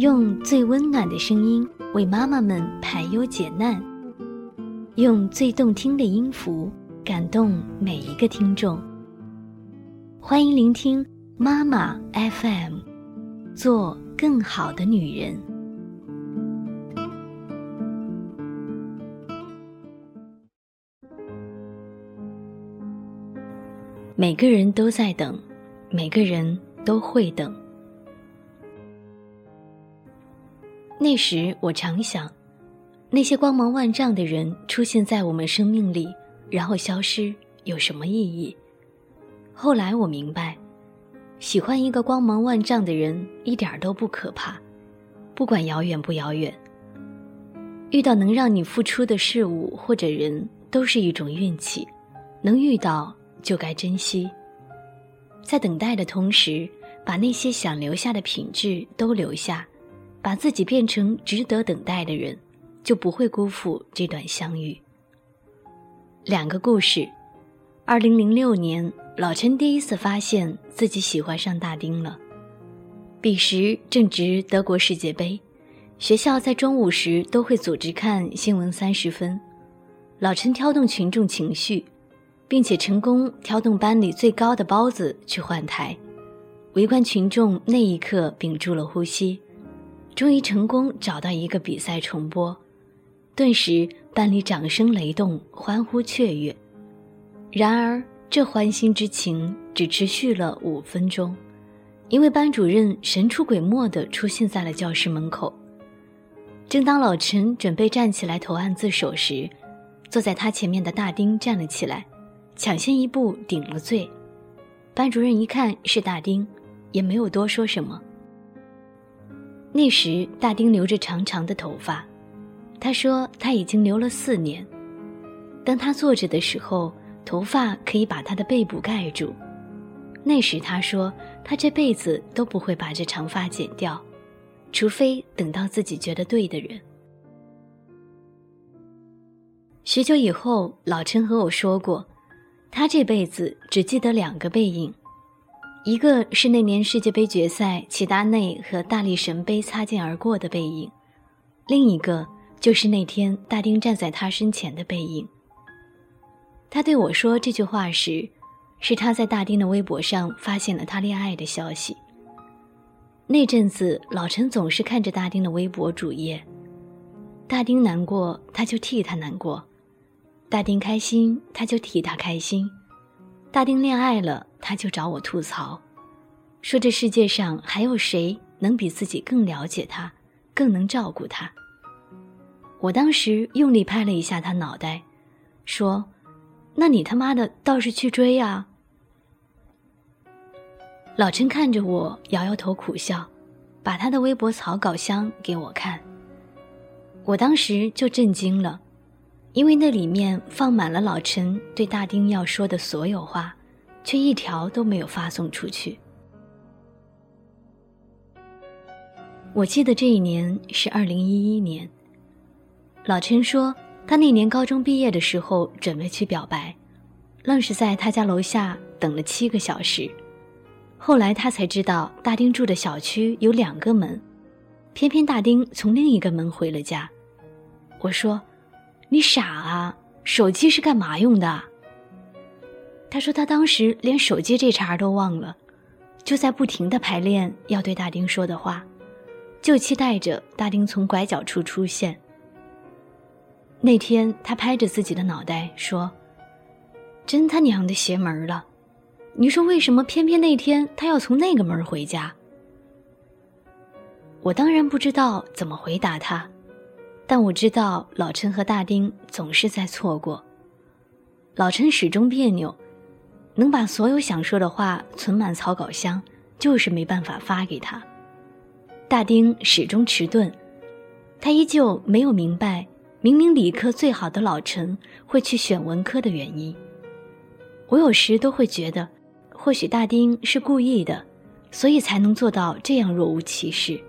用最温暖的声音为妈妈们排忧解难，用最动听的音符感动每一个听众。欢迎聆听妈妈 FM，做更好的女人。每个人都在等，每个人都会等。那时我常想，那些光芒万丈的人出现在我们生命里，然后消失，有什么意义？后来我明白，喜欢一个光芒万丈的人一点都不可怕，不管遥远不遥远。遇到能让你付出的事物或者人，都是一种运气，能遇到就该珍惜。在等待的同时，把那些想留下的品质都留下。把自己变成值得等待的人，就不会辜负这段相遇。两个故事：二零零六年，老陈第一次发现自己喜欢上大丁了。彼时正值德国世界杯，学校在中午时都会组织看新闻三十分。老陈挑动群众情绪，并且成功挑动班里最高的包子去换台。围观群众那一刻屏住了呼吸。终于成功找到一个比赛重播，顿时班里掌声雷动，欢呼雀跃。然而，这欢欣之情只持续了五分钟，因为班主任神出鬼没地出现在了教室门口。正当老陈准备站起来投案自首时，坐在他前面的大丁站了起来，抢先一步顶了罪。班主任一看是大丁，也没有多说什么。那时，大丁留着长长的头发。他说他已经留了四年。当他坐着的时候，头发可以把他的背部盖住。那时他说他这辈子都不会把这长发剪掉，除非等到自己觉得对的人。许久以后，老陈和我说过，他这辈子只记得两个背影。一个是那年世界杯决赛，齐达内和大力神杯擦肩而过的背影；另一个就是那天大丁站在他身前的背影。他对我说这句话时，是他在大丁的微博上发现了他恋爱的消息。那阵子，老陈总是看着大丁的微博主页，大丁难过，他就替他难过；大丁开心，他就替他开心；大丁恋爱了。他就找我吐槽，说这世界上还有谁能比自己更了解他，更能照顾他。我当时用力拍了一下他脑袋，说：“那你他妈的倒是去追啊！”老陈看着我，摇摇头苦笑，把他的微博草稿箱给我看。我当时就震惊了，因为那里面放满了老陈对大丁要说的所有话。却一条都没有发送出去。我记得这一年是二零一一年。老陈说，他那年高中毕业的时候准备去表白，愣是在他家楼下等了七个小时。后来他才知道，大丁住的小区有两个门，偏偏大丁从另一个门回了家。我说：“你傻啊，手机是干嘛用的？”他说他当时连手机这茬都忘了，就在不停的排练要对大丁说的话，就期待着大丁从拐角处出现。那天他拍着自己的脑袋说：“真他娘的邪门了！你说为什么偏偏那天他要从那个门回家？”我当然不知道怎么回答他，但我知道老陈和大丁总是在错过。老陈始终别扭。能把所有想说的话存满草稿箱，就是没办法发给他。大丁始终迟钝，他依旧没有明白，明明理科最好的老陈会去选文科的原因。我有时都会觉得，或许大丁是故意的，所以才能做到这样若无其事。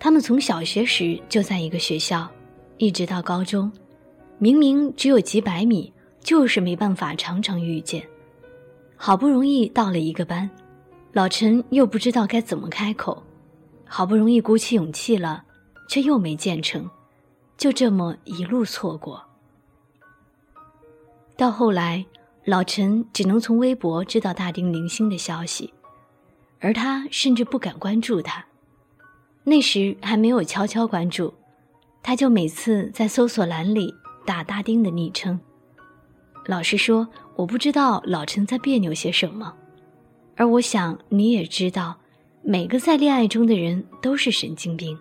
他们从小学时就在一个学校，一直到高中，明明只有几百米。就是没办法常常遇见，好不容易到了一个班，老陈又不知道该怎么开口，好不容易鼓起勇气了，却又没建成，就这么一路错过。到后来，老陈只能从微博知道大丁零星的消息，而他甚至不敢关注他。那时还没有悄悄关注，他就每次在搜索栏里打大丁的昵称。老实说，我不知道老陈在别扭些什么，而我想你也知道，每个在恋爱中的人都是神经病。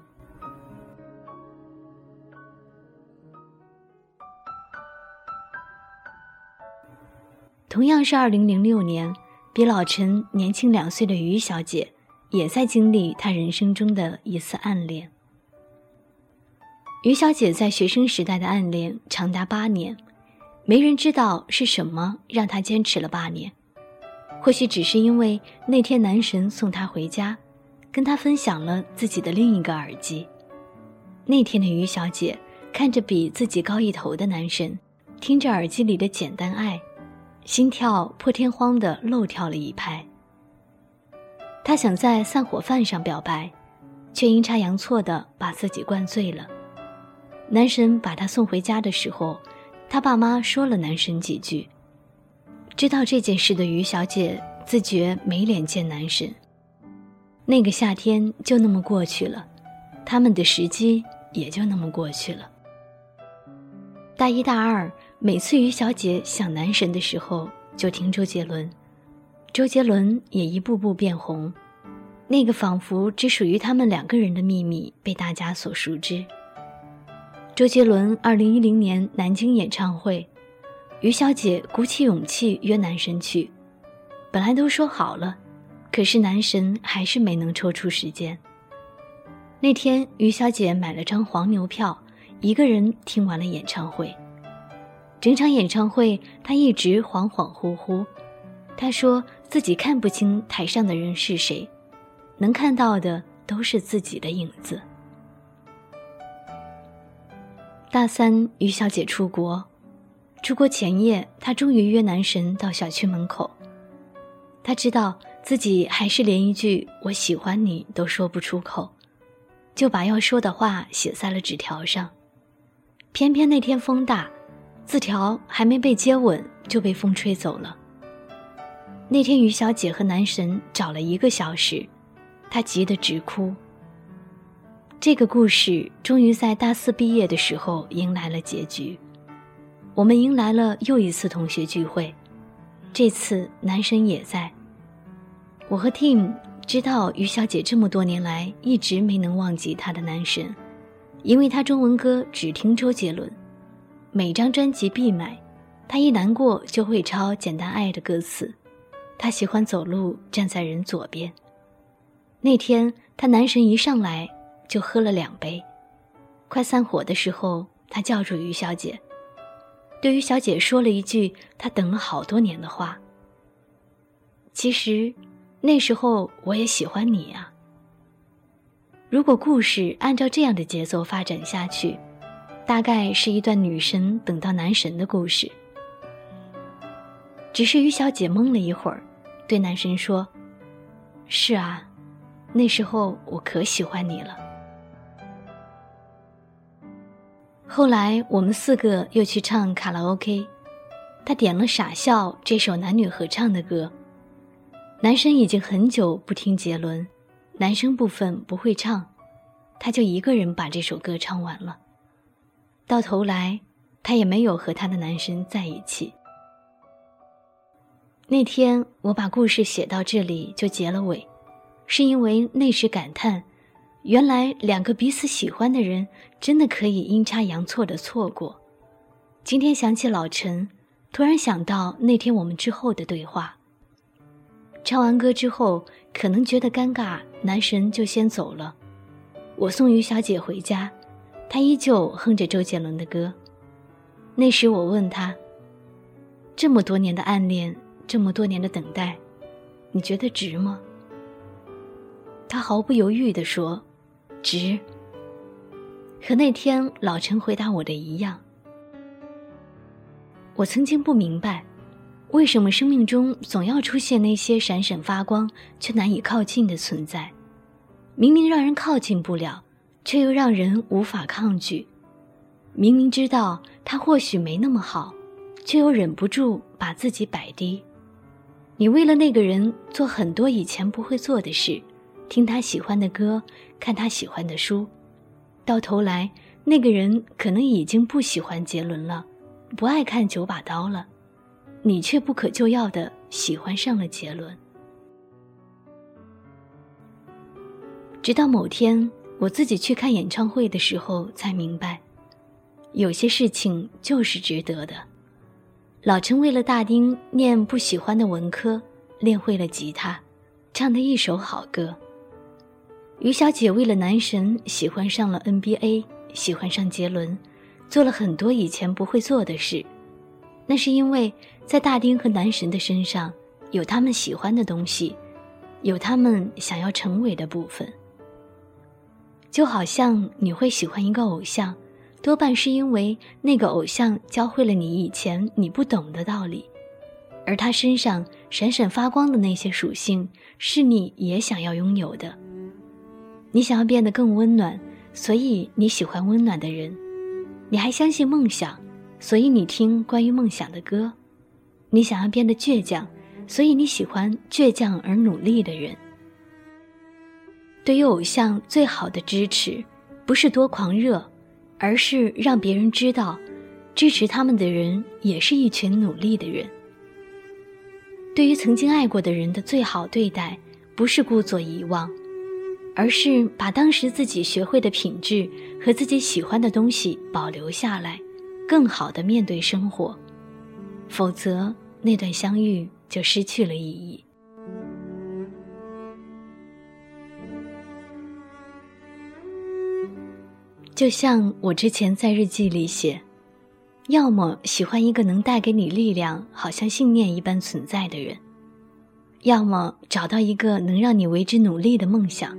同样是二零零六年，比老陈年轻两岁的于小姐。也在经历他人生中的一次暗恋。于小姐在学生时代的暗恋长达八年，没人知道是什么让她坚持了八年。或许只是因为那天男神送她回家，跟她分享了自己的另一个耳机。那天的于小姐看着比自己高一头的男神，听着耳机里的《简单爱》，心跳破天荒的漏跳了一拍。他想在散伙饭上表白，却阴差阳错的把自己灌醉了。男神把他送回家的时候，他爸妈说了男神几句。知道这件事的于小姐自觉没脸见男神。那个夏天就那么过去了，他们的时机也就那么过去了。大一、大二，每次于小姐想男神的时候，就听周杰伦。周杰伦也一步步变红，那个仿佛只属于他们两个人的秘密被大家所熟知。周杰伦二零一零年南京演唱会，于小姐鼓起勇气约男神去，本来都说好了，可是男神还是没能抽出时间。那天于小姐买了张黄牛票，一个人听完了演唱会。整场演唱会，她一直恍恍惚惚。她说。自己看不清台上的人是谁，能看到的都是自己的影子。大三，于小姐出国，出国前夜，她终于约男神到小区门口。她知道自己还是连一句“我喜欢你”都说不出口，就把要说的话写在了纸条上。偏偏那天风大，字条还没被接吻就被风吹走了。那天，于小姐和男神找了一个小时，她急得直哭。这个故事终于在大四毕业的时候迎来了结局。我们迎来了又一次同学聚会，这次男神也在。我和 Tim 知道于小姐这么多年来一直没能忘记她的男神，因为她中文歌只听周杰伦，每张专辑必买。她一难过就会抄《简单爱》的歌词。他喜欢走路站在人左边。那天，他男神一上来就喝了两杯。快散伙的时候，他叫住于小姐，对于小姐说了一句他等了好多年的话：“其实，那时候我也喜欢你啊。”如果故事按照这样的节奏发展下去，大概是一段女神等到男神的故事。只是于小姐懵了一会儿。对男神说：“是啊，那时候我可喜欢你了。”后来我们四个又去唱卡拉 OK，他点了《傻笑》这首男女合唱的歌。男生已经很久不听杰伦，男生部分不会唱，他就一个人把这首歌唱完了。到头来，他也没有和他的男神在一起。那天我把故事写到这里就结了尾，是因为那时感叹，原来两个彼此喜欢的人真的可以阴差阳错的错过。今天想起老陈，突然想到那天我们之后的对话。唱完歌之后，可能觉得尴尬，男神就先走了。我送于小姐回家，她依旧哼着周杰伦的歌。那时我问他，这么多年的暗恋。这么多年的等待，你觉得值吗？他毫不犹豫地说：“值。”和那天老陈回答我的一样。我曾经不明白，为什么生命中总要出现那些闪闪发光却难以靠近的存在？明明让人靠近不了，却又让人无法抗拒。明明知道他或许没那么好，却又忍不住把自己摆低。你为了那个人做很多以前不会做的事，听他喜欢的歌，看他喜欢的书，到头来那个人可能已经不喜欢杰伦了，不爱看九把刀了。你却不可救药的喜欢上了杰伦。直到某天，我自己去看演唱会的时候，才明白，有些事情就是值得的。老陈为了大丁念不喜欢的文科，练会了吉他，唱的一首好歌。于小姐为了男神喜欢上了 NBA，喜欢上杰伦，做了很多以前不会做的事。那是因为，在大丁和男神的身上，有他们喜欢的东西，有他们想要成为的部分。就好像你会喜欢一个偶像，多半是因为那个偶像教会了你以前你不懂的道理，而他身上闪闪发光的那些属性，是你也想要拥有的。你想要变得更温暖，所以你喜欢温暖的人，你还相信梦想。所以你听关于梦想的歌，你想要变得倔强，所以你喜欢倔强而努力的人。对于偶像最好的支持，不是多狂热，而是让别人知道，支持他们的人也是一群努力的人。对于曾经爱过的人的最好对待，不是故作遗忘，而是把当时自己学会的品质和自己喜欢的东西保留下来。更好的面对生活，否则那段相遇就失去了意义。就像我之前在日记里写，要么喜欢一个能带给你力量，好像信念一般存在的人，要么找到一个能让你为之努力的梦想。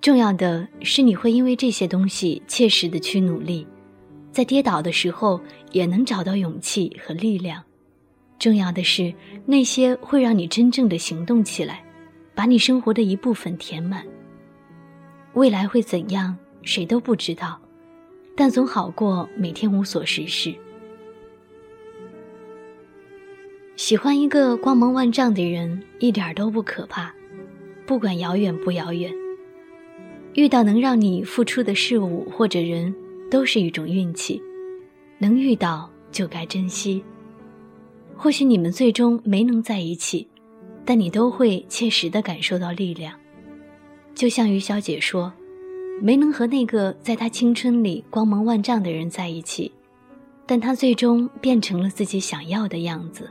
重要的是，你会因为这些东西切实的去努力。在跌倒的时候，也能找到勇气和力量。重要的是，那些会让你真正的行动起来，把你生活的一部分填满。未来会怎样，谁都不知道，但总好过每天无所事事。喜欢一个光芒万丈的人，一点都不可怕，不管遥远不遥远。遇到能让你付出的事物或者人。都是一种运气，能遇到就该珍惜。或许你们最终没能在一起，但你都会切实的感受到力量。就像于小姐说，没能和那个在他青春里光芒万丈的人在一起，但他最终变成了自己想要的样子。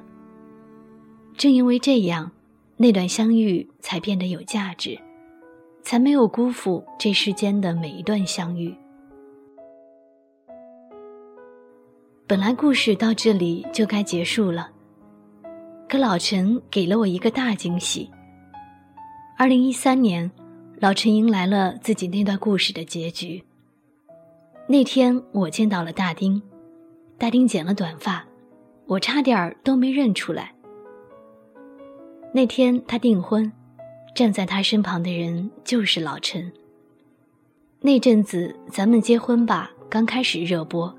正因为这样，那段相遇才变得有价值，才没有辜负这世间的每一段相遇。本来故事到这里就该结束了，可老陈给了我一个大惊喜。二零一三年，老陈迎来了自己那段故事的结局。那天我见到了大丁，大丁剪了短发，我差点儿都没认出来。那天他订婚，站在他身旁的人就是老陈。那阵子《咱们结婚吧》刚开始热播。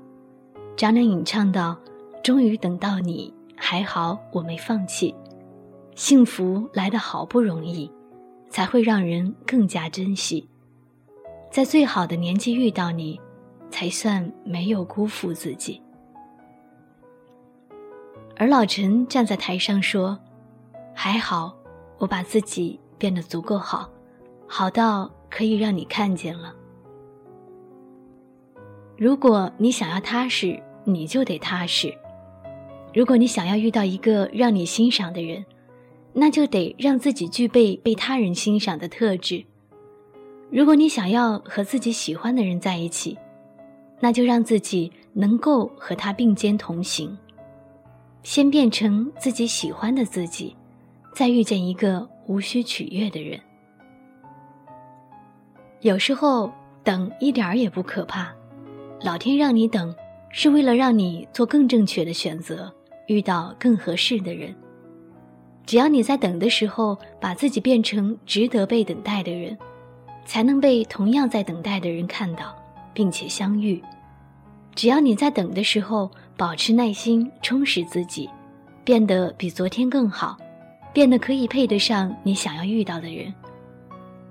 张靓颖唱到：“终于等到你，还好我没放弃。幸福来得好不容易，才会让人更加珍惜。在最好的年纪遇到你，才算没有辜负自己。”而老陈站在台上说：“还好，我把自己变得足够好，好到可以让你看见了。如果你想要踏实。”你就得踏实。如果你想要遇到一个让你欣赏的人，那就得让自己具备被他人欣赏的特质。如果你想要和自己喜欢的人在一起，那就让自己能够和他并肩同行。先变成自己喜欢的自己，再遇见一个无需取悦的人。有时候等一点儿也不可怕，老天让你等。是为了让你做更正确的选择，遇到更合适的人。只要你在等的时候，把自己变成值得被等待的人，才能被同样在等待的人看到，并且相遇。只要你在等的时候保持耐心，充实自己，变得比昨天更好，变得可以配得上你想要遇到的人。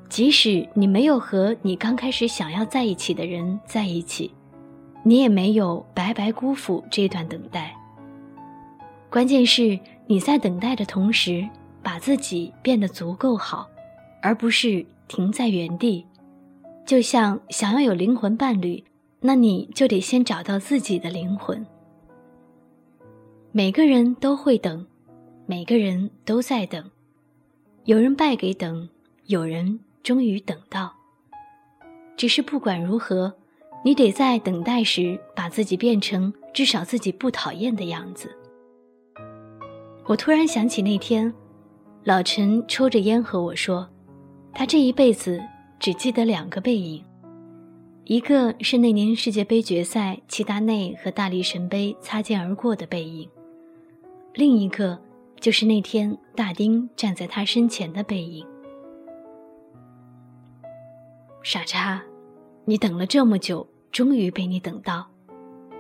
即使你没有和你刚开始想要在一起的人在一起，你也没有白白辜负这段等待。关键是。你在等待的同时，把自己变得足够好，而不是停在原地。就像想要有灵魂伴侣，那你就得先找到自己的灵魂。每个人都会等，每个人都在等，有人败给等，有人终于等到。只是不管如何，你得在等待时把自己变成至少自己不讨厌的样子。我突然想起那天，老陈抽着烟和我说，他这一辈子只记得两个背影，一个是那年世界杯决赛齐达内和大力神杯擦肩而过的背影，另一个就是那天大丁站在他身前的背影。傻叉，你等了这么久，终于被你等到，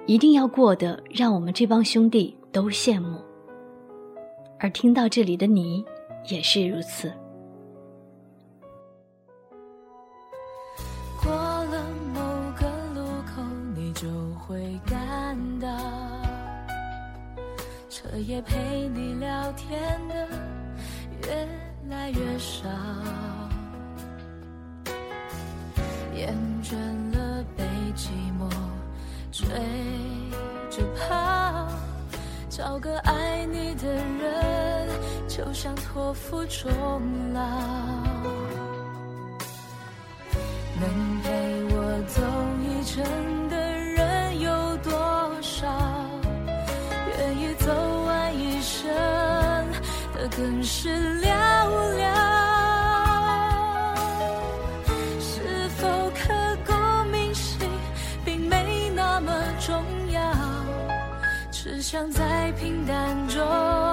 一定要过得让我们这帮兄弟都羡慕。而听到这里的你，也是如此。过了某个路口，你就会感到，彻夜陪你聊天的越来越少，厌倦了被寂寞追着跑。找个爱你的人，就像托付终老。能陪我走一程的人有多少？愿意走完一生的更是寥寥。是否刻骨铭心，并没那么重要。只想在淡中。